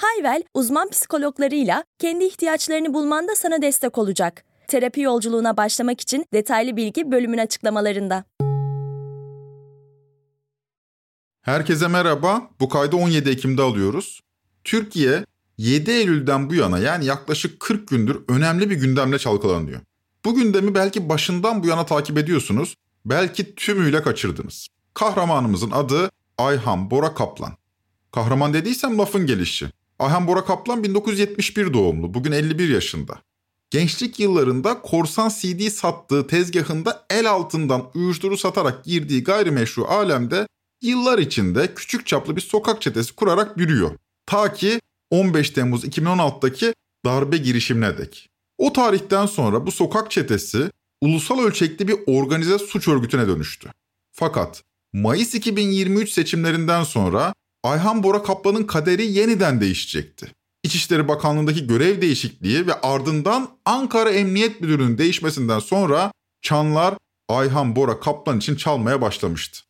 Hayvel, uzman psikologlarıyla kendi ihtiyaçlarını bulmanda sana destek olacak. Terapi yolculuğuna başlamak için detaylı bilgi bölümün açıklamalarında. Herkese merhaba. Bu kaydı 17 Ekim'de alıyoruz. Türkiye 7 Eylül'den bu yana yani yaklaşık 40 gündür önemli bir gündemle çalkalanıyor. Bu gündemi belki başından bu yana takip ediyorsunuz, belki tümüyle kaçırdınız. Kahramanımızın adı Ayhan Bora Kaplan. Kahraman dediysem lafın gelişi. Ayhan Bora Kaplan 1971 doğumlu, bugün 51 yaşında. Gençlik yıllarında korsan CD sattığı tezgahında el altından uyuşturucu satarak girdiği gayrimeşru alemde yıllar içinde küçük çaplı bir sokak çetesi kurarak yürüyor. Ta ki 15 Temmuz 2016'daki darbe girişimine dek. O tarihten sonra bu sokak çetesi ulusal ölçekli bir organize suç örgütüne dönüştü. Fakat Mayıs 2023 seçimlerinden sonra Ayhan Bora Kaplan'ın kaderi yeniden değişecekti. İçişleri Bakanlığı'ndaki görev değişikliği ve ardından Ankara Emniyet Müdürlüğü'nün değişmesinden sonra çanlar Ayhan Bora Kaplan için çalmaya başlamıştı.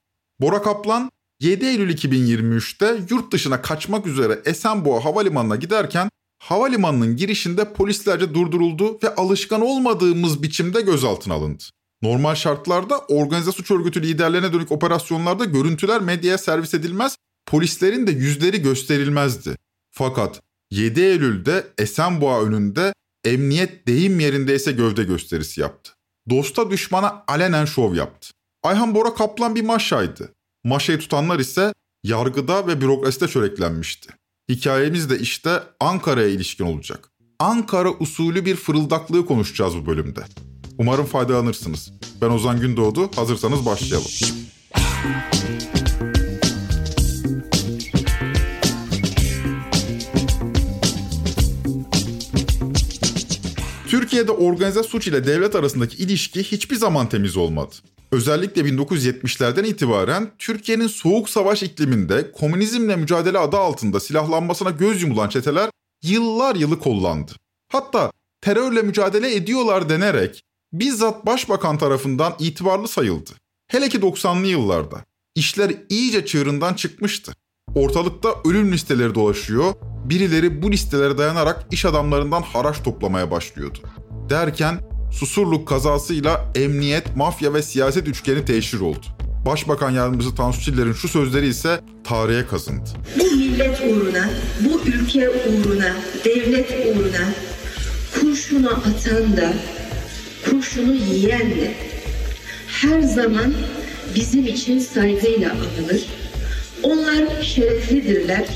Bora Kaplan 7 Eylül 2023'te yurt dışına kaçmak üzere Esenboğa Havalimanı'na giderken havalimanının girişinde polislerce durduruldu ve alışkan olmadığımız biçimde gözaltına alındı. Normal şartlarda organize suç örgütü liderlerine dönük operasyonlarda görüntüler medyaya servis edilmez, polislerin de yüzleri gösterilmezdi. Fakat 7 Eylül'de Esenboğa önünde emniyet deyim yerindeyse gövde gösterisi yaptı. Dosta düşmana alenen şov yaptı. Ayhan Bora Kaplan bir maşaydı. Maşayı tutanlar ise yargıda ve bürokraside çöreklenmişti. Hikayemiz de işte Ankara'ya ilişkin olacak. Ankara usulü bir fırıldaklığı konuşacağız bu bölümde. Umarım faydalanırsınız. Ben Ozan Gündoğdu. Hazırsanız başlayalım. Türkiye'de organize suç ile devlet arasındaki ilişki hiçbir zaman temiz olmadı. Özellikle 1970'lerden itibaren Türkiye'nin soğuk savaş ikliminde komünizmle mücadele adı altında silahlanmasına göz yumulan çeteler yıllar yılı kollandı. Hatta terörle mücadele ediyorlar denerek bizzat başbakan tarafından itibarlı sayıldı. Hele ki 90'lı yıllarda. işler iyice çığırından çıkmıştı. Ortalıkta ölüm listeleri dolaşıyor, birileri bu listelere dayanarak iş adamlarından haraç toplamaya başlıyordu. Derken Susurluk kazasıyla emniyet, mafya ve siyaset üçgeni teşhir oldu. Başbakan Yardımcısı Tansu Çiller'in şu sözleri ise tarihe kazındı. Bu millet uğruna, bu ülke uğruna, devlet uğruna kurşunu atan da, kurşunu yiyen de her zaman bizim için saygıyla anılır. Onlar şereflidirler.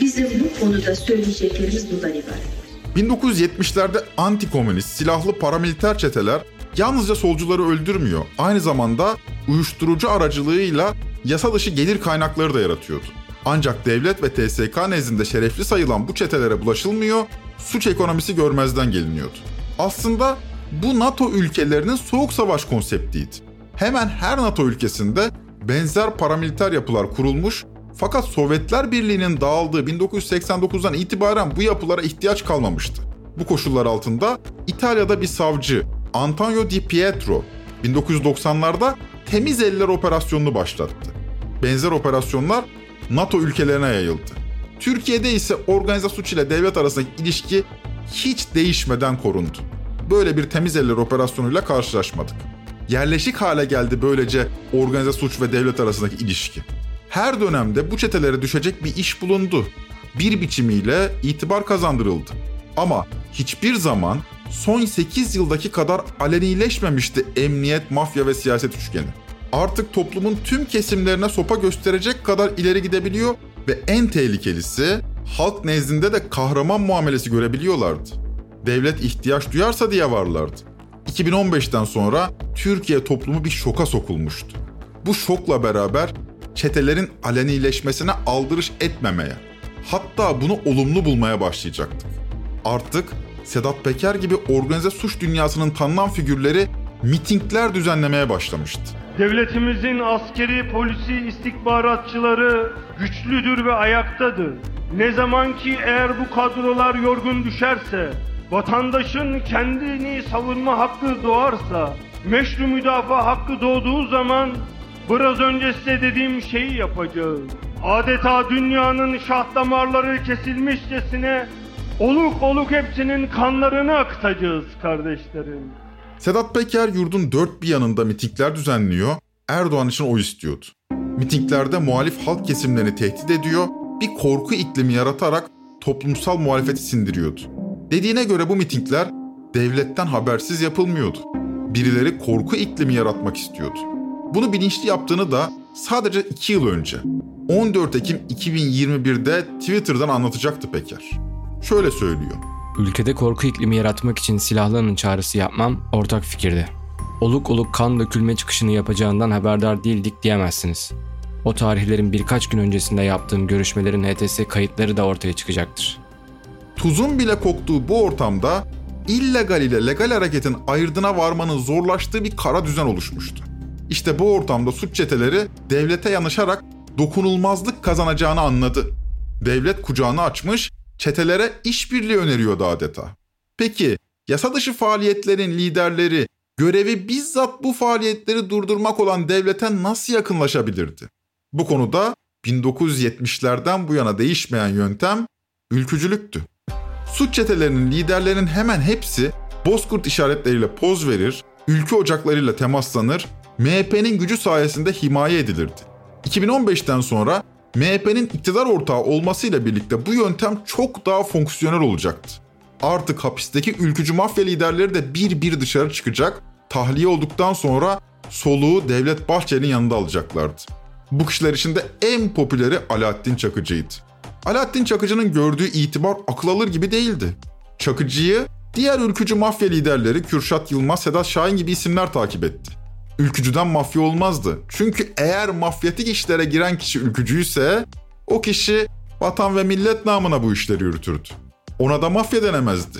Bizim bu konuda söyleyeceklerimiz bundan ibaret. 1970'lerde anti-komünist silahlı paramiliter çeteler yalnızca solcuları öldürmüyor, aynı zamanda uyuşturucu aracılığıyla yasa dışı gelir kaynakları da yaratıyordu. Ancak devlet ve TSK nezdinde şerefli sayılan bu çetelere bulaşılmıyor, suç ekonomisi görmezden geliniyordu. Aslında bu NATO ülkelerinin soğuk savaş konseptiydi. Hemen her NATO ülkesinde benzer paramiliter yapılar kurulmuş fakat Sovyetler Birliği'nin dağıldığı 1989'dan itibaren bu yapılara ihtiyaç kalmamıştı. Bu koşullar altında İtalya'da bir savcı Antonio Di Pietro 1990'larda Temiz Eller operasyonunu başlattı. Benzer operasyonlar NATO ülkelerine yayıldı. Türkiye'de ise organize suç ile devlet arasındaki ilişki hiç değişmeden korundu. Böyle bir temiz eller operasyonuyla karşılaşmadık. Yerleşik hale geldi böylece organize suç ve devlet arasındaki ilişki her dönemde bu çetelere düşecek bir iş bulundu. Bir biçimiyle itibar kazandırıldı. Ama hiçbir zaman son 8 yıldaki kadar alenileşmemişti emniyet, mafya ve siyaset üçgeni. Artık toplumun tüm kesimlerine sopa gösterecek kadar ileri gidebiliyor ve en tehlikelisi halk nezdinde de kahraman muamelesi görebiliyorlardı. Devlet ihtiyaç duyarsa diye varlardı. 2015'ten sonra Türkiye toplumu bir şoka sokulmuştu. Bu şokla beraber çetelerin alenileşmesine aldırış etmemeye, hatta bunu olumlu bulmaya başlayacaktık. Artık Sedat Peker gibi organize suç dünyasının tanınan figürleri mitingler düzenlemeye başlamıştı. Devletimizin askeri, polisi, istihbaratçıları güçlüdür ve ayaktadır. Ne zaman ki eğer bu kadrolar yorgun düşerse, vatandaşın kendini savunma hakkı doğarsa, meşru müdafaa hakkı doğduğu zaman biraz önce size dediğim şeyi yapacağız. Adeta dünyanın şah damarları kesilmişçesine oluk oluk hepsinin kanlarını akıtacağız kardeşlerim. Sedat Peker yurdun dört bir yanında mitingler düzenliyor, Erdoğan için oy istiyordu. Mitinglerde muhalif halk kesimlerini tehdit ediyor, bir korku iklimi yaratarak toplumsal muhalefeti sindiriyordu. Dediğine göre bu mitingler devletten habersiz yapılmıyordu. Birileri korku iklimi yaratmak istiyordu. Bunu bilinçli yaptığını da sadece iki yıl önce 14 Ekim 2021'de Twitter'dan anlatacaktı Peker. Şöyle söylüyor. Ülkede korku iklimi yaratmak için silahlanın çağrısı yapmam ortak fikirdi. Oluk oluk kan dökülme çıkışını yapacağından haberdar değildik diyemezsiniz. O tarihlerin birkaç gün öncesinde yaptığım görüşmelerin HTS kayıtları da ortaya çıkacaktır. Tuzun bile koktuğu bu ortamda illegal ile legal hareketin ayırdına varmanın zorlaştığı bir kara düzen oluşmuştu. İşte bu ortamda suç çeteleri devlete yanaşarak dokunulmazlık kazanacağını anladı. Devlet kucağını açmış, çetelere işbirliği öneriyordu adeta. Peki yasa dışı faaliyetlerin liderleri görevi bizzat bu faaliyetleri durdurmak olan devlete nasıl yakınlaşabilirdi? Bu konuda 1970'lerden bu yana değişmeyen yöntem ülkücülüktü. Suç çetelerinin liderlerinin hemen hepsi bozkurt işaretleriyle poz verir, ülke ocaklarıyla temaslanır, MHP'nin gücü sayesinde himaye edilirdi. 2015'ten sonra MHP'nin iktidar ortağı olmasıyla birlikte bu yöntem çok daha fonksiyonel olacaktı. Artık hapisteki ülkücü mafya liderleri de bir bir dışarı çıkacak, tahliye olduktan sonra soluğu Devlet Bahçeli'nin yanında alacaklardı. Bu kişiler içinde en popüleri Alaaddin Çakıcı'ydı. Alaaddin Çakıcı'nın gördüğü itibar akıl alır gibi değildi. Çakıcı'yı diğer ülkücü mafya liderleri Kürşat Yılmaz, Sedat Şahin gibi isimler takip etti. Ülkücüden mafya olmazdı. Çünkü eğer mafyatik işlere giren kişi ülkücüyse o kişi vatan ve millet namına bu işleri yürütürdü. Ona da mafya denemezdi.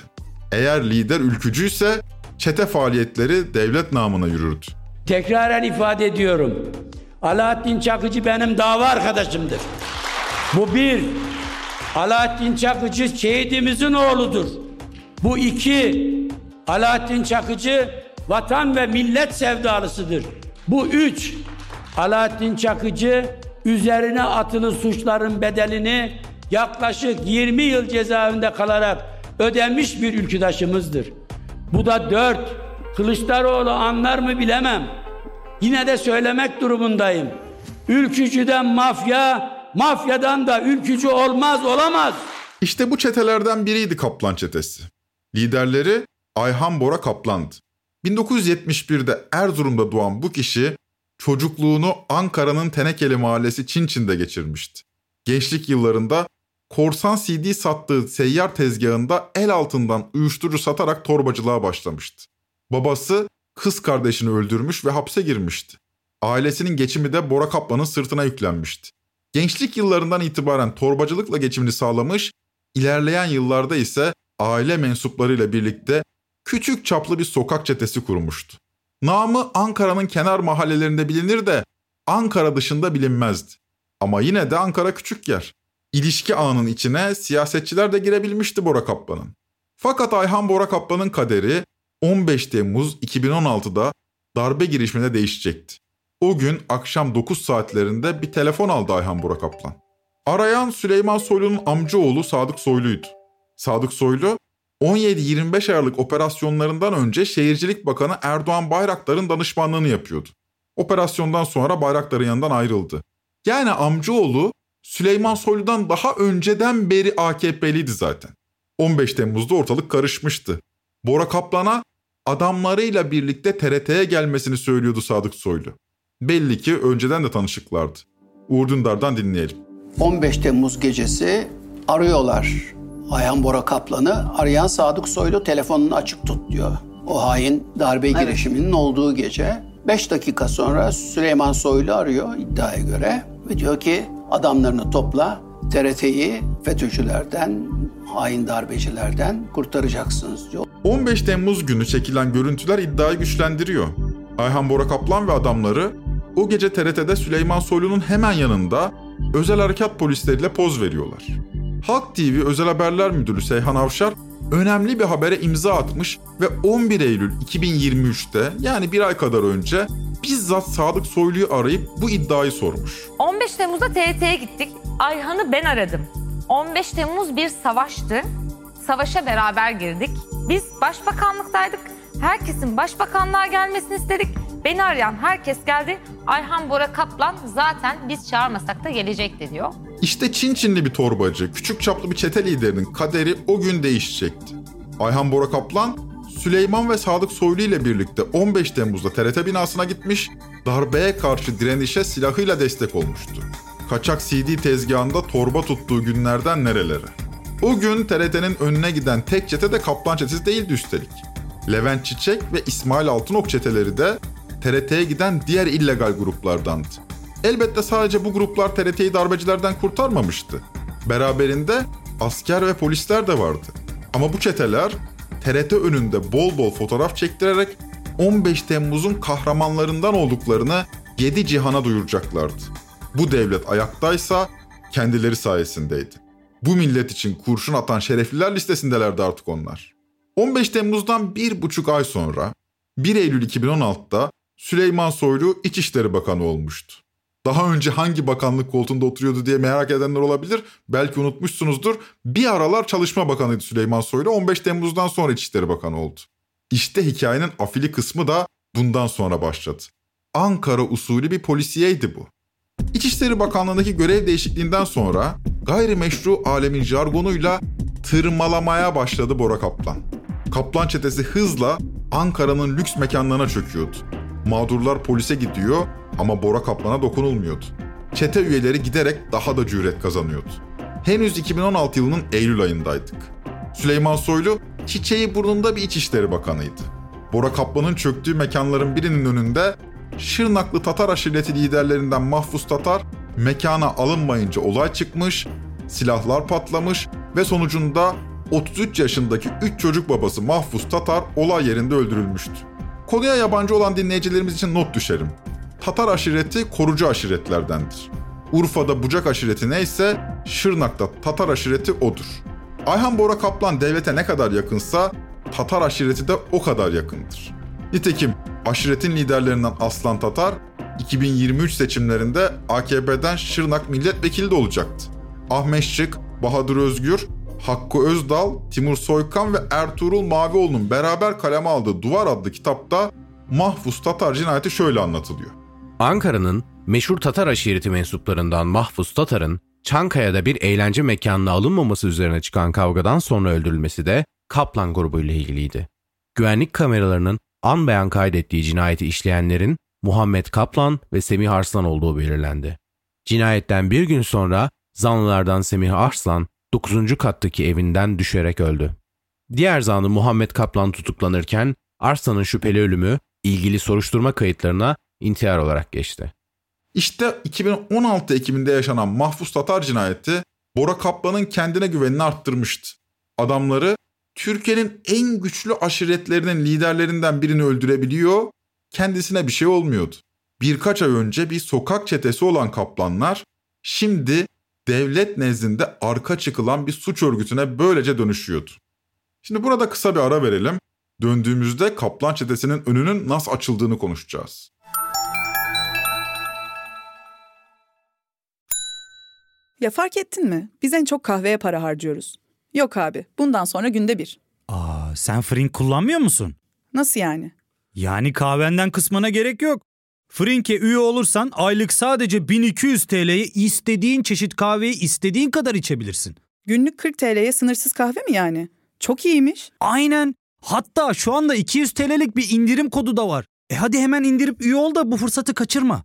Eğer lider ülkücüyse çete faaliyetleri devlet namına yürürdü. Tekraren ifade ediyorum. Alaaddin Çakıcı benim dava arkadaşımdır. Bu bir. Alaaddin Çakıcı şehidimizin oğludur. Bu iki. Alaaddin Çakıcı vatan ve millet sevdalısıdır. Bu üç. Alaaddin Çakıcı üzerine atılı suçların bedelini yaklaşık 20 yıl cezaevinde kalarak ödemiş bir ülküdaşımızdır. Bu da dört. Kılıçdaroğlu anlar mı bilemem. Yine de söylemek durumundayım. Ülkücüden mafya, mafyadan da ülkücü olmaz, olamaz. İşte bu çetelerden biriydi Kaplan çetesi. Liderleri Ayhan Bora Kaplan'dı. 1971'de Erzurum'da doğan bu kişi çocukluğunu Ankara'nın Tenekeli Mahallesi Çinçin'de geçirmişti. Gençlik yıllarında korsan CD sattığı seyyar tezgahında el altından uyuşturucu satarak torbacılığa başlamıştı. Babası kız kardeşini öldürmüş ve hapse girmişti. Ailesinin geçimi de Bora Kaplan'ın sırtına yüklenmişti. Gençlik yıllarından itibaren torbacılıkla geçimini sağlamış, ilerleyen yıllarda ise aile mensuplarıyla birlikte küçük çaplı bir sokak çetesi kurmuştu. Namı Ankara'nın kenar mahallelerinde bilinir de Ankara dışında bilinmezdi. Ama yine de Ankara küçük yer. İlişki ağının içine siyasetçiler de girebilmişti Bora Kaplan'ın. Fakat Ayhan Bora Kaplan'ın kaderi 15 Temmuz 2016'da darbe girişimine değişecekti. O gün akşam 9 saatlerinde bir telefon aldı Ayhan Bora Kaplan. Arayan Süleyman Soylu'nun amcaoğlu Sadık Soylu'ydu. Sadık Soylu 17-25 Aralık operasyonlarından önce Şehircilik Bakanı Erdoğan Bayraktar'ın danışmanlığını yapıyordu. Operasyondan sonra Bayraktar'ın yanından ayrıldı. Yani amcaoğlu Süleyman Soylu'dan daha önceden beri AKP'liydi zaten. 15 Temmuz'da ortalık karışmıştı. Bora Kaplan'a adamlarıyla birlikte TRT'ye gelmesini söylüyordu Sadık Soylu. Belli ki önceden de tanışıklardı. Uğur Dündar'dan dinleyelim. 15 Temmuz gecesi arıyorlar Ayhan Bora Kaplan'ı. Arayan Sadık Soylu telefonunu açık tut diyor. O hain darbe evet. girişiminin olduğu gece. 5 dakika sonra Süleyman Soylu arıyor iddiaya göre ve diyor ki adamlarını topla TRT'yi FETÖ'cülerden, hain darbecilerden kurtaracaksınız diyor. 15 Temmuz günü çekilen görüntüler iddiayı güçlendiriyor. Ayhan Bora Kaplan ve adamları o gece TRT'de Süleyman Soylu'nun hemen yanında özel harekat polisleriyle poz veriyorlar. Halk TV Özel Haberler Müdürü Seyhan Avşar önemli bir habere imza atmış ve 11 Eylül 2023'te yani bir ay kadar önce bizzat Sadık Soylu'yu arayıp bu iddiayı sormuş. 15 Temmuz'da TRT'ye gittik. Ayhan'ı ben aradım. 15 Temmuz bir savaştı. Savaşa beraber girdik. Biz başbakanlıktaydık. Herkesin başbakanlığa gelmesini istedik. Beni arayan herkes geldi. Ayhan Bora Kaplan zaten biz çağırmasak da gelecekti diyor. İşte Çin Çinli bir torbacı, küçük çaplı bir çete liderinin kaderi o gün değişecekti. Ayhan Bora Kaplan, Süleyman ve Sadık Soylu ile birlikte 15 Temmuz'da TRT binasına gitmiş, darbeye karşı direnişe silahıyla destek olmuştu. Kaçak CD tezgahında torba tuttuğu günlerden nerelere. O gün TRT'nin önüne giden tek çete de Kaplan çetesi değildi üstelik. Levent Çiçek ve İsmail Altınok çeteleri de TRT'ye giden diğer illegal gruplardandı. Elbette sadece bu gruplar TRT'yi darbecilerden kurtarmamıştı. Beraberinde asker ve polisler de vardı. Ama bu çeteler TRT önünde bol bol fotoğraf çektirerek 15 Temmuz'un kahramanlarından olduklarını yedi cihana duyuracaklardı. Bu devlet ayaktaysa kendileri sayesindeydi. Bu millet için kurşun atan şerefliler listesindelerdi artık onlar. 15 Temmuz'dan bir buçuk ay sonra 1 Eylül 2016'da Süleyman Soylu İçişleri Bakanı olmuştu. Daha önce hangi bakanlık koltuğunda oturuyordu diye merak edenler olabilir. Belki unutmuşsunuzdur. Bir aralar Çalışma Bakanıydı Süleyman Soylu. 15 Temmuz'dan sonra İçişleri Bakanı oldu. İşte hikayenin afili kısmı da bundan sonra başladı. Ankara usulü bir polisiyeydi bu. İçişleri Bakanlığı'ndaki görev değişikliğinden sonra gayrimeşru alemin jargonuyla tırmalamaya başladı Bora Kaplan. Kaplan çetesi hızla Ankara'nın lüks mekanlarına çöküyordu. Mağdurlar polise gidiyor ama Bora Kaplan'a dokunulmuyordu. Çete üyeleri giderek daha da cüret kazanıyordu. Henüz 2016 yılının Eylül ayındaydık. Süleyman Soylu çiçeği burnunda bir İçişleri Bakanıydı. Bora Kaplan'ın çöktüğü mekanların birinin önünde Şırnaklı Tatar aşireti liderlerinden Mahfuz Tatar mekana alınmayınca olay çıkmış, silahlar patlamış ve sonucunda 33 yaşındaki 3 çocuk babası Mahfuz Tatar olay yerinde öldürülmüştü. Konuya yabancı olan dinleyicilerimiz için not düşerim. Tatar aşireti korucu aşiretlerdendir. Urfa'da Bucak aşireti neyse Şırnak'ta Tatar aşireti odur. Ayhan Bora Kaplan devlete ne kadar yakınsa Tatar aşireti de o kadar yakındır. Nitekim aşiretin liderlerinden Aslan Tatar 2023 seçimlerinde AKP'den Şırnak milletvekili de olacaktı. Ahmet Şık, Bahadır Özgür, Hakkı Özdal, Timur Soykan ve Ertuğrul Mavioğlu'nun beraber kaleme aldığı Duvar adlı kitapta Mahfuz Tatar cinayeti şöyle anlatılıyor. Ankara'nın meşhur Tatar aşireti mensuplarından Mahfuz Tatar'ın Çankaya'da bir eğlence mekanına alınmaması üzerine çıkan kavgadan sonra öldürülmesi de Kaplan grubuyla ilgiliydi. Güvenlik kameralarının an beyan kaydettiği cinayeti işleyenlerin Muhammed Kaplan ve Semih Arslan olduğu belirlendi. Cinayetten bir gün sonra zanlılardan Semih Arslan 9. kattaki evinden düşerek öldü. Diğer zanlı Muhammed Kaplan tutuklanırken Arslan'ın şüpheli ölümü ilgili soruşturma kayıtlarına intihar olarak geçti. İşte 2016 Ekim'inde yaşanan Mahfuz Tatar cinayeti Bora Kaplan'ın kendine güvenini arttırmıştı. Adamları Türkiye'nin en güçlü aşiretlerinin liderlerinden birini öldürebiliyor, kendisine bir şey olmuyordu. Birkaç ay önce bir sokak çetesi olan kaplanlar şimdi devlet nezdinde arka çıkılan bir suç örgütüne böylece dönüşüyordu. Şimdi burada kısa bir ara verelim. Döndüğümüzde kaplan çetesinin önünün nasıl açıldığını konuşacağız. Ya fark ettin mi? Biz en çok kahveye para harcıyoruz. Yok abi, bundan sonra günde bir. Aa, sen Frink kullanmıyor musun? Nasıl yani? Yani kahvenden kısmına gerek yok. Frink'e üye olursan aylık sadece 1200 TL'ye istediğin çeşit kahveyi istediğin kadar içebilirsin. Günlük 40 TL'ye sınırsız kahve mi yani? Çok iyiymiş. Aynen. Hatta şu anda 200 TL'lik bir indirim kodu da var. E hadi hemen indirip üye ol da bu fırsatı kaçırma.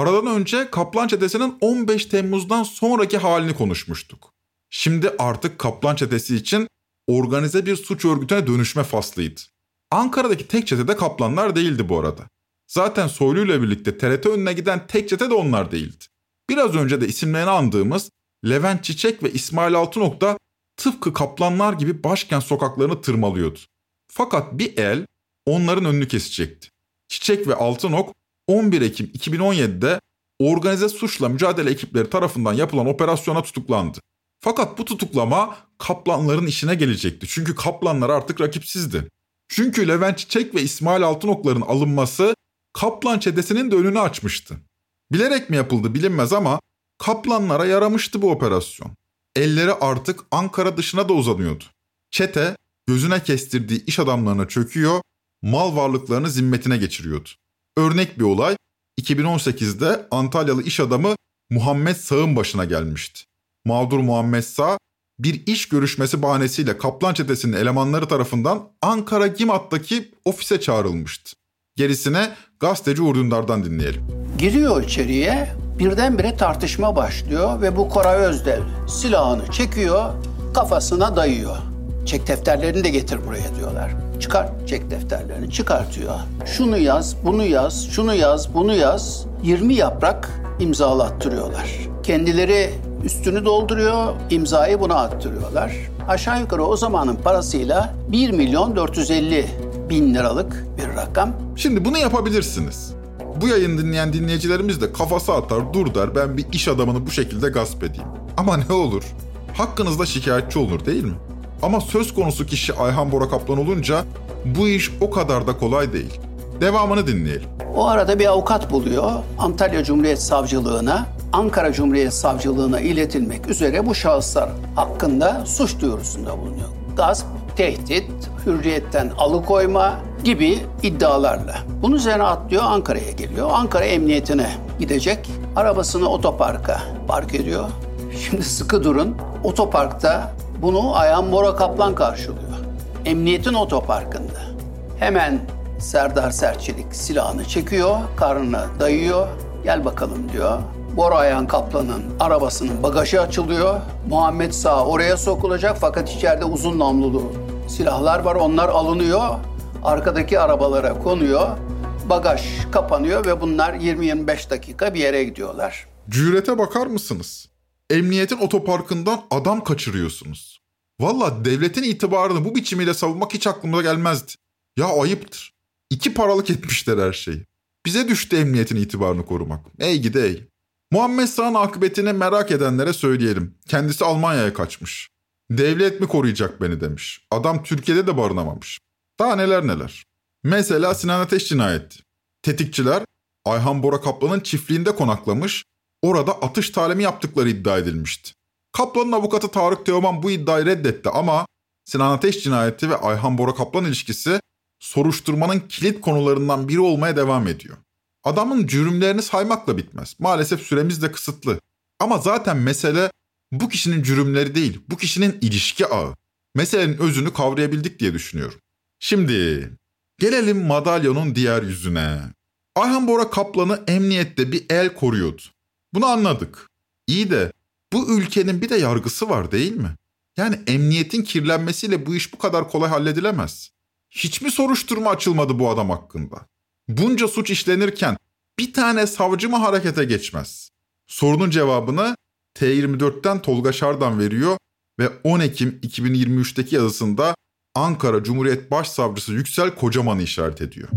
Aradan önce Kaplan Çetesi'nin 15 Temmuz'dan sonraki halini konuşmuştuk. Şimdi artık Kaplan Çetesi için organize bir suç örgütüne dönüşme faslıydı. Ankara'daki tek çete de Kaplanlar değildi bu arada. Zaten Soylu ile birlikte TRT önüne giden tek çete de onlar değildi. Biraz önce de isimlerini andığımız Levent Çiçek ve İsmail Altınok da tıpkı kaplanlar gibi başkent sokaklarını tırmalıyordu. Fakat bir el onların önünü kesecekti. Çiçek ve Altınok 11 Ekim 2017'de organize suçla mücadele ekipleri tarafından yapılan operasyona tutuklandı. Fakat bu tutuklama kaplanların işine gelecekti. Çünkü kaplanlar artık rakipsizdi. Çünkü Levent Çiçek ve İsmail Altınokların alınması Kaplan çetesinin de önünü açmıştı. Bilerek mi yapıldı bilinmez ama Kaplanlara yaramıştı bu operasyon. Elleri artık Ankara dışına da uzanıyordu. Çete gözüne kestirdiği iş adamlarına çöküyor, mal varlıklarını zimmetine geçiriyordu. Örnek bir olay 2018'de Antalyalı iş adamı Muhammed Sağ'ın başına gelmişti. Mağdur Muhammed Sağ bir iş görüşmesi bahanesiyle Kaplan çetesinin elemanları tarafından Ankara Gimat'taki ofise çağrılmıştı. Gerisine gazeteci Uğur Dündar'dan dinleyelim. Giriyor içeriye, birdenbire tartışma başlıyor ve bu Koray Özdel silahını çekiyor, kafasına dayıyor. Çek defterlerini de getir buraya diyorlar. Çıkart çek defterlerini çıkartıyor. Şunu yaz, bunu yaz, şunu yaz, bunu yaz. 20 yaprak imzalattırıyorlar. Kendileri üstünü dolduruyor, imzayı buna attırıyorlar. Aşağı yukarı o zamanın parasıyla 1 milyon 450 bin liralık bir rakam. Şimdi bunu yapabilirsiniz. Bu yayın dinleyen dinleyicilerimiz de kafası atar dur der ben bir iş adamını bu şekilde gasp edeyim. Ama ne olur? Hakkınızda şikayetçi olur değil mi? Ama söz konusu kişi Ayhan Bora Kaplan olunca bu iş o kadar da kolay değil. Devamını dinleyelim. O arada bir avukat buluyor. Antalya Cumhuriyet Savcılığına, Ankara Cumhuriyet Savcılığına iletilmek üzere bu şahıslar hakkında suç duyurusunda bulunuyor. Gasp, tehdit, hürriyetten alıkoyma gibi iddialarla. Bunun üzerine atlıyor Ankara'ya geliyor. Ankara Emniyetine gidecek. Arabasını otoparka park ediyor. Şimdi sıkı durun. Otoparkta bunu Ayhan Bora Kaplan karşılıyor. Emniyetin otoparkında. Hemen Serdar Serçelik silahını çekiyor, karnına dayıyor. Gel bakalım diyor. Bora Ayhan Kaplan'ın arabasının bagajı açılıyor. Muhammed Sağ oraya sokulacak fakat içeride uzun namlulu silahlar var. Onlar alınıyor. Arkadaki arabalara konuyor. Bagaj kapanıyor ve bunlar 20-25 dakika bir yere gidiyorlar. Cürete bakar mısınız? Emniyetin otoparkından adam kaçırıyorsunuz. Valla devletin itibarını bu biçimiyle savunmak hiç aklımıza gelmezdi. Ya ayıptır. İki paralık etmişler her şeyi. Bize düştü emniyetin itibarını korumak. Ey gidi ey. Muhammed Sağ'ın akıbetini merak edenlere söyleyelim. Kendisi Almanya'ya kaçmış. Devlet mi koruyacak beni demiş. Adam Türkiye'de de barınamamış. Daha neler neler. Mesela Sinan Ateş cinayeti. Tetikçiler Ayhan Bora Kaplan'ın çiftliğinde konaklamış, orada atış talimi yaptıkları iddia edilmişti. Kaplan'ın avukatı Tarık Teoman bu iddiayı reddetti ama Sinan Ateş cinayeti ve Ayhan Bora Kaplan ilişkisi soruşturmanın kilit konularından biri olmaya devam ediyor. Adamın cürümlerini saymakla bitmez. Maalesef süremiz de kısıtlı. Ama zaten mesele bu kişinin cürümleri değil, bu kişinin ilişki ağı. Meselenin özünü kavrayabildik diye düşünüyorum. Şimdi gelelim madalyonun diğer yüzüne. Ayhan Bora Kaplan'ı emniyette bir el koruyordu. Bunu anladık. İyi de bu ülkenin bir de yargısı var değil mi? Yani emniyetin kirlenmesiyle bu iş bu kadar kolay halledilemez. Hiç mi soruşturma açılmadı bu adam hakkında? Bunca suç işlenirken bir tane savcı mı harekete geçmez? Sorunun cevabını T24'ten Tolga Şardan veriyor ve 10 Ekim 2023'teki yazısında Ankara Cumhuriyet Başsavcısı Yüksel Kocaman'ı işaret ediyor.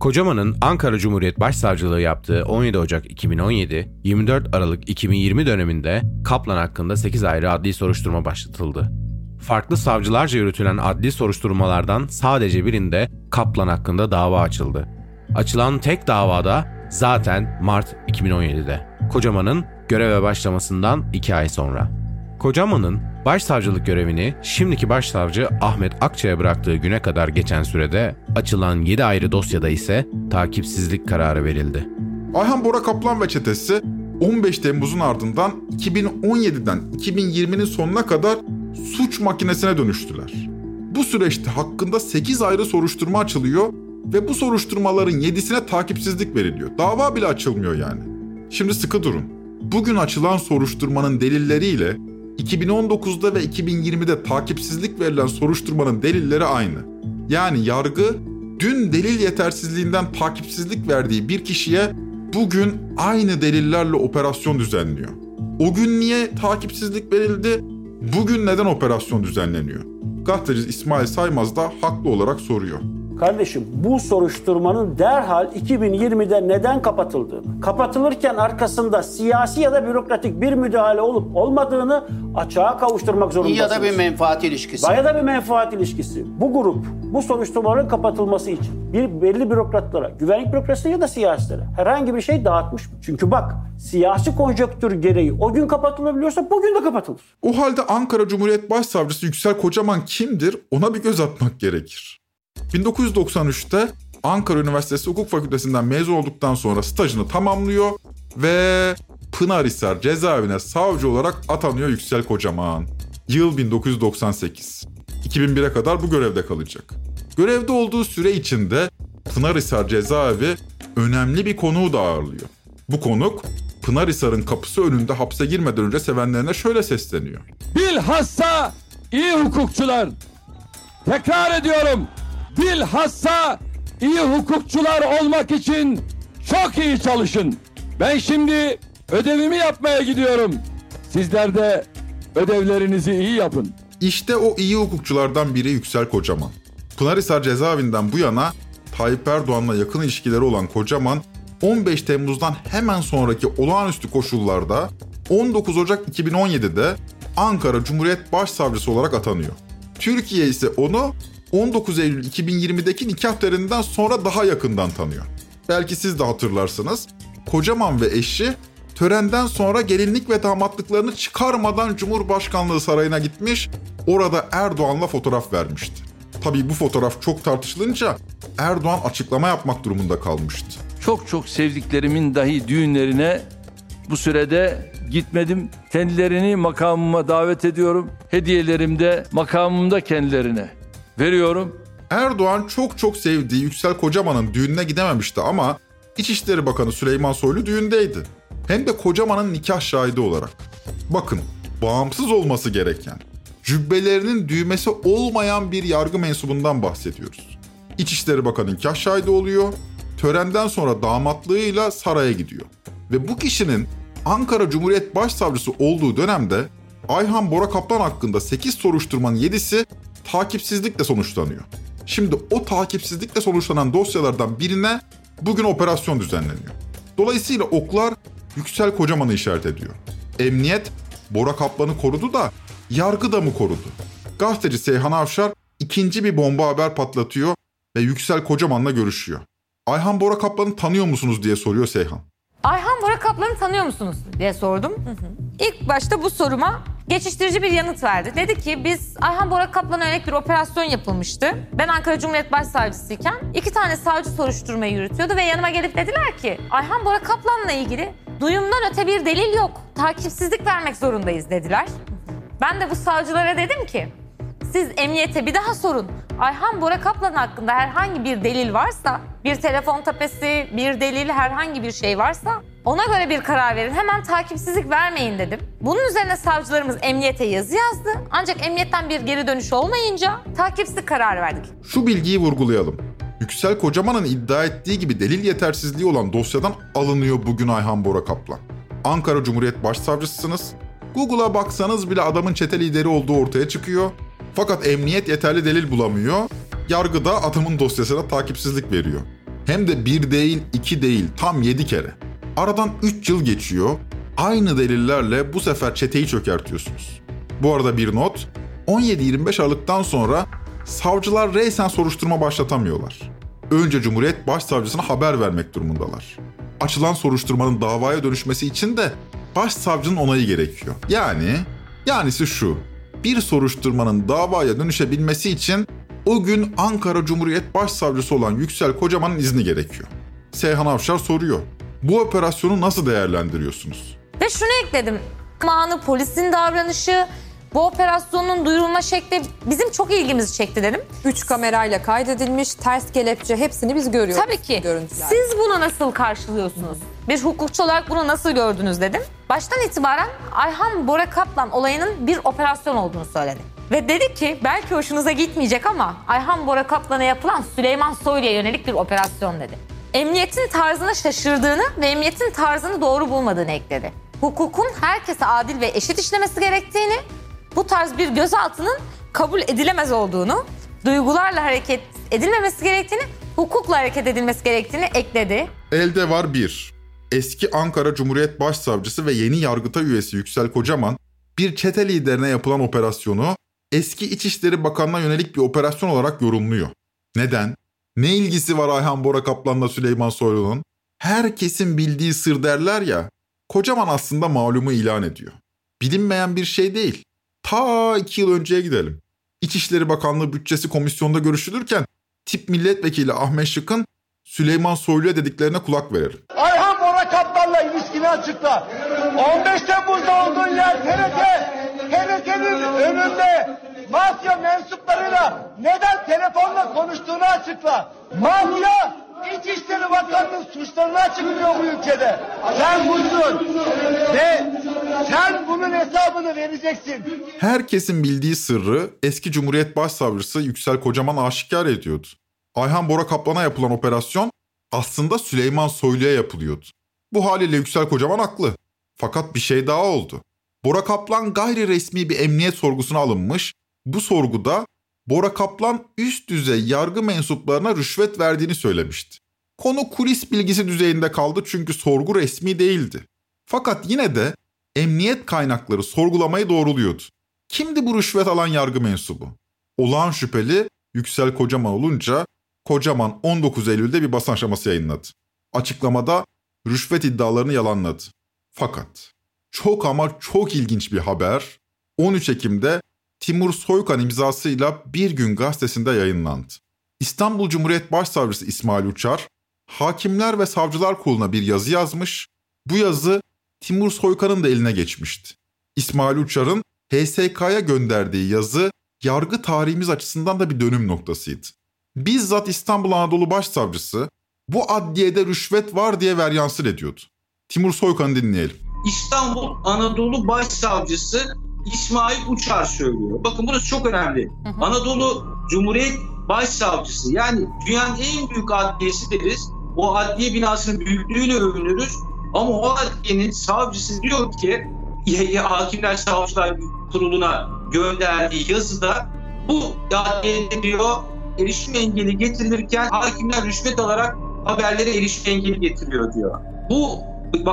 Kocaman'ın Ankara Cumhuriyet Başsavcılığı yaptığı 17 Ocak 2017-24 Aralık 2020 döneminde Kaplan hakkında 8 ayrı adli soruşturma başlatıldı. Farklı savcılarca yürütülen adli soruşturmalardan sadece birinde Kaplan hakkında dava açıldı. Açılan tek davada zaten Mart 2017'de. Kocaman'ın göreve başlamasından 2 ay sonra. Kocaman'ın Başsavcılık görevini şimdiki başsavcı Ahmet Akça'ya bıraktığı güne kadar geçen sürede açılan 7 ayrı dosyada ise takipsizlik kararı verildi. Ayhan Bora Kaplan ve çetesi 15 Temmuz'un ardından 2017'den 2020'nin sonuna kadar suç makinesine dönüştüler. Bu süreçte hakkında 8 ayrı soruşturma açılıyor ve bu soruşturmaların 7'sine takipsizlik veriliyor. Dava bile açılmıyor yani. Şimdi sıkı durun. Bugün açılan soruşturmanın delilleriyle 2019'da ve 2020'de takipsizlik verilen soruşturmanın delilleri aynı. Yani yargı dün delil yetersizliğinden takipsizlik verdiği bir kişiye bugün aynı delillerle operasyon düzenliyor. O gün niye takipsizlik verildi? Bugün neden operasyon düzenleniyor? Gazeteci İsmail Saymaz da haklı olarak soruyor. Kardeşim bu soruşturmanın derhal 2020'de neden kapatıldığını, kapatılırken arkasında siyasi ya da bürokratik bir müdahale olup olmadığını açığa kavuşturmak zorundasınız. Ya da bir menfaat ilişkisi. Ya da bir menfaat ilişkisi. Bu grup bu soruşturmaların kapatılması için bir belli bürokratlara, güvenlik bürokrasisine ya da siyasilere herhangi bir şey dağıtmış mı? Çünkü bak siyasi konjonktür gereği o gün kapatılabiliyorsa bugün de kapatılır. O halde Ankara Cumhuriyet Başsavcısı Yüksel Kocaman kimdir? Ona bir göz atmak gerekir. 1993'te Ankara Üniversitesi Hukuk Fakültesinden mezun olduktan sonra stajını tamamlıyor ve Pınarhisar cezaevine savcı olarak atanıyor Yüksel Kocaman. Yıl 1998. 2001'e kadar bu görevde kalacak. Görevde olduğu süre içinde Pınarhisar cezaevi önemli bir konuğu da ağırlıyor. Bu konuk Pınarhisar'ın kapısı önünde hapse girmeden önce sevenlerine şöyle sesleniyor. Bilhassa iyi hukukçular. Tekrar ediyorum. Bilhassa iyi hukukçular olmak için çok iyi çalışın. Ben şimdi ödevimi yapmaya gidiyorum. Sizler de ödevlerinizi iyi yapın. İşte o iyi hukukçulardan biri Yüksel Kocaman. Pınarhisar cezaevinden bu yana Tayyip Erdoğan'la yakın ilişkileri olan Kocaman 15 Temmuz'dan hemen sonraki olağanüstü koşullarda 19 Ocak 2017'de Ankara Cumhuriyet Başsavcısı olarak atanıyor. Türkiye ise onu 19 Eylül 2020'deki nikah töreninden sonra daha yakından tanıyor. Belki siz de hatırlarsınız. Kocaman ve eşi törenden sonra gelinlik ve damatlıklarını çıkarmadan Cumhurbaşkanlığı sarayına gitmiş, orada Erdoğan'la fotoğraf vermişti. Tabii bu fotoğraf çok tartışılınca Erdoğan açıklama yapmak durumunda kalmıştı. Çok çok sevdiklerimin dahi düğünlerine bu sürede gitmedim. Kendilerini makamıma davet ediyorum. Hediyelerim de makamımda kendilerine veriyorum. Erdoğan çok çok sevdiği Yüksel Kocaman'ın düğününe gidememişti ama İçişleri Bakanı Süleyman Soylu düğündeydi. Hem de Kocaman'ın nikah şahidi olarak. Bakın, bağımsız olması gereken, cübbelerinin düğmesi olmayan bir yargı mensubundan bahsediyoruz. İçişleri Bakanı nikah şahidi oluyor, törenden sonra damatlığıyla saraya gidiyor. Ve bu kişinin Ankara Cumhuriyet Başsavcısı olduğu dönemde Ayhan Bora Kaplan hakkında 8 soruşturmanın 7'si takipsizlikle sonuçlanıyor. Şimdi o takipsizlikle sonuçlanan dosyalardan birine bugün operasyon düzenleniyor. Dolayısıyla oklar Yüksel Kocaman'ı işaret ediyor. Emniyet Bora Kaplan'ı korudu da yargı da mı korudu? Gazeteci Seyhan Avşar ikinci bir bomba haber patlatıyor ve Yüksel Kocaman'la görüşüyor. Ayhan Bora Kaplan'ı tanıyor musunuz diye soruyor Seyhan. Ayhan Bora Kaplan'ı tanıyor musunuz diye sordum. İlk başta bu soruma geçiştirici bir yanıt verdi. Dedi ki biz Ayhan Bora Kaplan'a yönelik bir operasyon yapılmıştı. Ben Ankara Cumhuriyet Başsavcısıyken iki tane savcı soruşturma yürütüyordu ve yanıma gelip dediler ki Ayhan Bora Kaplan'la ilgili duyumdan öte bir delil yok. Takipsizlik vermek zorundayız dediler. Ben de bu savcılara dedim ki siz emniyete bir daha sorun. Ayhan Bora Kaplan hakkında herhangi bir delil varsa, bir telefon tapesi, bir delil, herhangi bir şey varsa ona göre bir karar verin. Hemen takipsizlik vermeyin dedim. Bunun üzerine savcılarımız emniyete yazı yazdı. Ancak emniyetten bir geri dönüş olmayınca takipsizlik kararı verdik. Şu bilgiyi vurgulayalım. Yüksel Kocaman'ın iddia ettiği gibi delil yetersizliği olan dosyadan alınıyor bugün Ayhan Bora Kaplan. Ankara Cumhuriyet Başsavcısısınız. Google'a baksanız bile adamın çete lideri olduğu ortaya çıkıyor. Fakat emniyet yeterli delil bulamıyor. Yargıda adamın dosyasına takipsizlik veriyor. Hem de bir değil, iki değil, tam yedi kere. Aradan üç yıl geçiyor. Aynı delillerle bu sefer çeteyi çökertiyorsunuz. Bu arada bir not, 17-25 Aralık'tan sonra savcılar reysen soruşturma başlatamıyorlar. Önce Cumhuriyet Başsavcısına haber vermek durumundalar. Açılan soruşturmanın davaya dönüşmesi için de başsavcının onayı gerekiyor. Yani, yanisi şu. Bir soruşturmanın davaya dönüşebilmesi için o gün Ankara Cumhuriyet Başsavcısı olan Yüksel Kocaman'ın izni gerekiyor. Seyhan Avşar soruyor. Bu operasyonu nasıl değerlendiriyorsunuz? Ve şunu ekledim. Anı polisin davranışı, bu operasyonun duyurulma şekli bizim çok ilgimizi çekti dedim. Üç kamerayla kaydedilmiş, ters kelepçe hepsini biz görüyoruz. Tabii ki. Görüntüler. Siz bunu nasıl karşılıyorsunuz? Bir hukukçu olarak bunu nasıl gördünüz dedim. Baştan itibaren Ayhan Bora Kaplan olayının bir operasyon olduğunu söyledi. Ve dedi ki belki hoşunuza gitmeyecek ama Ayhan Bora Kaplan'a yapılan Süleyman Soylu'ya yönelik bir operasyon dedi. Emniyetin tarzına şaşırdığını ve emniyetin tarzını doğru bulmadığını ekledi. Hukukun herkese adil ve eşit işlemesi gerektiğini, bu tarz bir gözaltının kabul edilemez olduğunu, duygularla hareket edilmemesi gerektiğini, hukukla hareket edilmesi gerektiğini ekledi. Elde var bir. Eski Ankara Cumhuriyet Başsavcısı ve yeni Yargıtay üyesi Yüksel Kocaman bir çete liderine yapılan operasyonu eski İçişleri Bakanı'na yönelik bir operasyon olarak yorumluyor. Neden? Ne ilgisi var Ayhan Bora Kaplan'la Süleyman Soylu'nun? Herkesin bildiği sır derler ya. Kocaman aslında malumu ilan ediyor. Bilinmeyen bir şey değil. Ta iki yıl önceye gidelim. İçişleri Bakanlığı bütçesi komisyonda görüşülürken tip milletvekili Ahmet Şık'ın Süleyman Soylu'ya dediklerine kulak verelim. İlişkini açıkla. 15 Temmuz'da olduğun yer TRT. TRT'nin önünde mafya mensuplarıyla neden telefonla konuştuğunu açıkla. Mafya İçişleri Bakanı'nın suçlarını açıklıyor bu ülkede. Sen buysun. Ve sen bunun hesabını vereceksin. Herkesin bildiği sırrı eski Cumhuriyet Başsavcısı Yüksel Kocaman aşikar ediyordu. Ayhan Bora Kaplan'a yapılan operasyon aslında Süleyman Soylu'ya yapılıyordu. Bu haliyle Yüksel Kocaman haklı. Fakat bir şey daha oldu. Bora Kaplan gayri resmi bir emniyet sorgusuna alınmış. Bu sorguda Bora Kaplan üst düzey yargı mensuplarına rüşvet verdiğini söylemişti. Konu kulis bilgisi düzeyinde kaldı çünkü sorgu resmi değildi. Fakat yine de emniyet kaynakları sorgulamayı doğruluyordu. Kimdi bu rüşvet alan yargı mensubu? Olağan şüpheli Yüksel Kocaman olunca Kocaman 19 Eylül'de bir basın aşaması yayınladı. Açıklamada rüşvet iddialarını yalanladı. Fakat çok ama çok ilginç bir haber 13 Ekim'de Timur Soykan imzasıyla Bir Gün gazetesinde yayınlandı. İstanbul Cumhuriyet Başsavcısı İsmail Uçar, Hakimler ve Savcılar Kurulu'na bir yazı yazmış. Bu yazı Timur Soykan'ın da eline geçmişti. İsmail Uçar'ın HSK'ya gönderdiği yazı yargı tarihimiz açısından da bir dönüm noktasıydı. Bizzat İstanbul Anadolu Başsavcısı bu adliyede rüşvet var diye veryansır ediyordu. Timur Soykan'ı dinleyelim. İstanbul Anadolu Başsavcısı İsmail Uçar söylüyor. Bakın burası çok önemli. Hı hı. Anadolu Cumhuriyet Başsavcısı yani dünyanın en büyük adliyesi deriz. O adliye binasının büyüklüğüyle övünürüz. Ama o adliyenin savcısı diyor ki Hakimler Savcılar Kurulu'na gönderdiği yazıda bu adliyede diyor erişim engeli getirilirken hakimler rüşvet alarak haberlere erişim engeli getiriyor diyor. Bu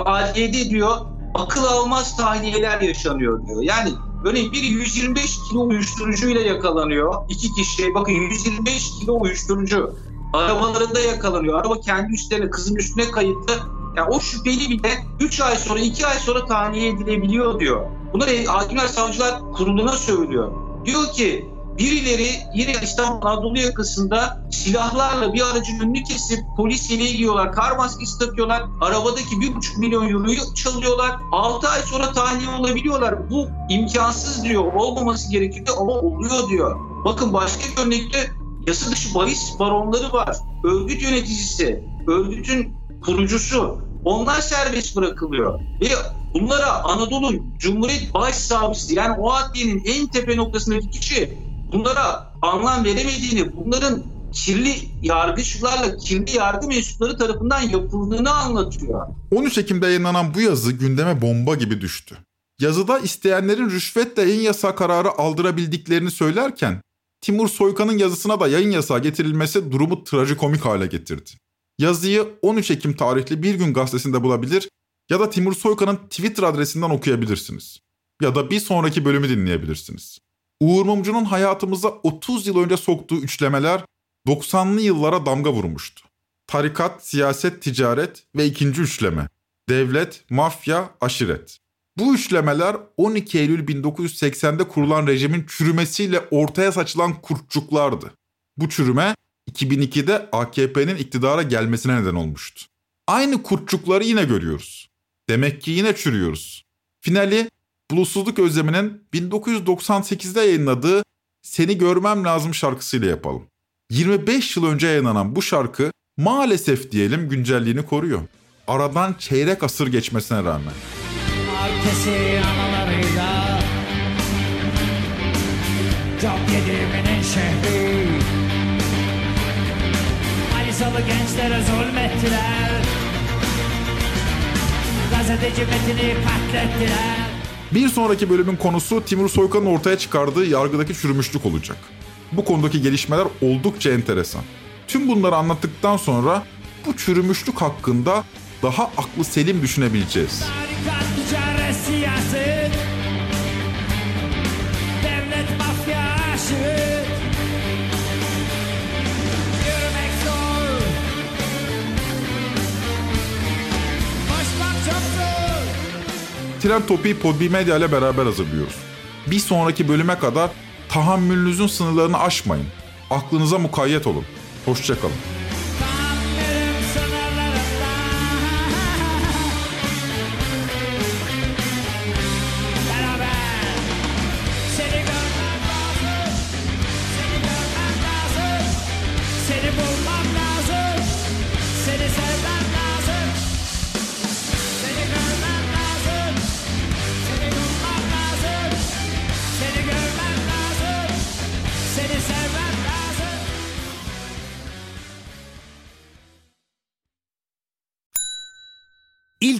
adliyede diyor akıl almaz tahliyeler yaşanıyor diyor. Yani örneğin biri 125 kilo uyuşturucuyla yakalanıyor. İki kişi bakın 125 kilo uyuşturucu arabalarında yakalanıyor. Araba kendi üstlerine kızın üstüne kayıtlı. Yani o şüpheli bile 3 ay sonra 2 ay sonra tahliye edilebiliyor diyor. Bunları Hakimler Savcılar Kurulu'na söylüyor. Diyor ki birileri yine İstanbul Anadolu yakasında silahlarla bir aracın önünü kesip polis yeleği giyiyorlar, kar maskesi takıyorlar, arabadaki bir buçuk milyon euroyu çalıyorlar. 6 ay sonra tahliye olabiliyorlar. Bu imkansız diyor, olmaması gerekiyor ama oluyor diyor. Bakın başka bir örnekte yasa dışı bahis baronları var. Örgüt yöneticisi, örgütün kurucusu. Onlar serbest bırakılıyor. Ve bunlara Anadolu Cumhuriyet Başsavcısı yani o adliyenin en tepe noktasındaki kişi bunlara anlam veremediğini, bunların kirli yargıçlarla kirli yargı mensupları tarafından yapıldığını anlatıyor. 13 Ekim'de yayınlanan bu yazı gündeme bomba gibi düştü. Yazıda isteyenlerin rüşvetle yayın yasağı kararı aldırabildiklerini söylerken Timur Soykan'ın yazısına da yayın yasağı getirilmesi durumu trajikomik hale getirdi. Yazıyı 13 Ekim tarihli Bir Gün gazetesinde bulabilir ya da Timur Soykan'ın Twitter adresinden okuyabilirsiniz. Ya da bir sonraki bölümü dinleyebilirsiniz. Uğur Mumcu'nun hayatımıza 30 yıl önce soktuğu üçlemeler 90'lı yıllara damga vurmuştu. Tarikat, siyaset, ticaret ve ikinci üçleme. Devlet, mafya, aşiret. Bu üçlemeler 12 Eylül 1980'de kurulan rejimin çürümesiyle ortaya saçılan kurtçuklardı. Bu çürüme 2002'de AKP'nin iktidara gelmesine neden olmuştu. Aynı kurtçukları yine görüyoruz. Demek ki yine çürüyoruz. Finali Bulutsuzluk Özlemi'nin 1998'de yayınladığı Seni Görmem Lazım şarkısıyla yapalım. 25 yıl önce yayınlanan bu şarkı maalesef diyelim güncelliğini koruyor. Aradan çeyrek asır geçmesine rağmen. Markesi analarıyla Çok yediminin şehri Manisalı gençlere zulmettiler Gazeteci Metin'i katlettiler Bir sonraki bölümün konusu Timur Soykan'ın ortaya çıkardığı yargıdaki çürümüşlük olacak. Bu konudaki gelişmeler oldukça enteresan. Tüm bunları anlattıktan sonra bu çürümüşlük hakkında daha aklı selim düşünebileceğiz. Tarikat, Tren Topi'yi Podbi Medya ile beraber hazırlıyoruz. Bir sonraki bölüme kadar tahammülünüzün sınırlarını aşmayın. Aklınıza mukayyet olun. Hoşçakalın. Seni bulmam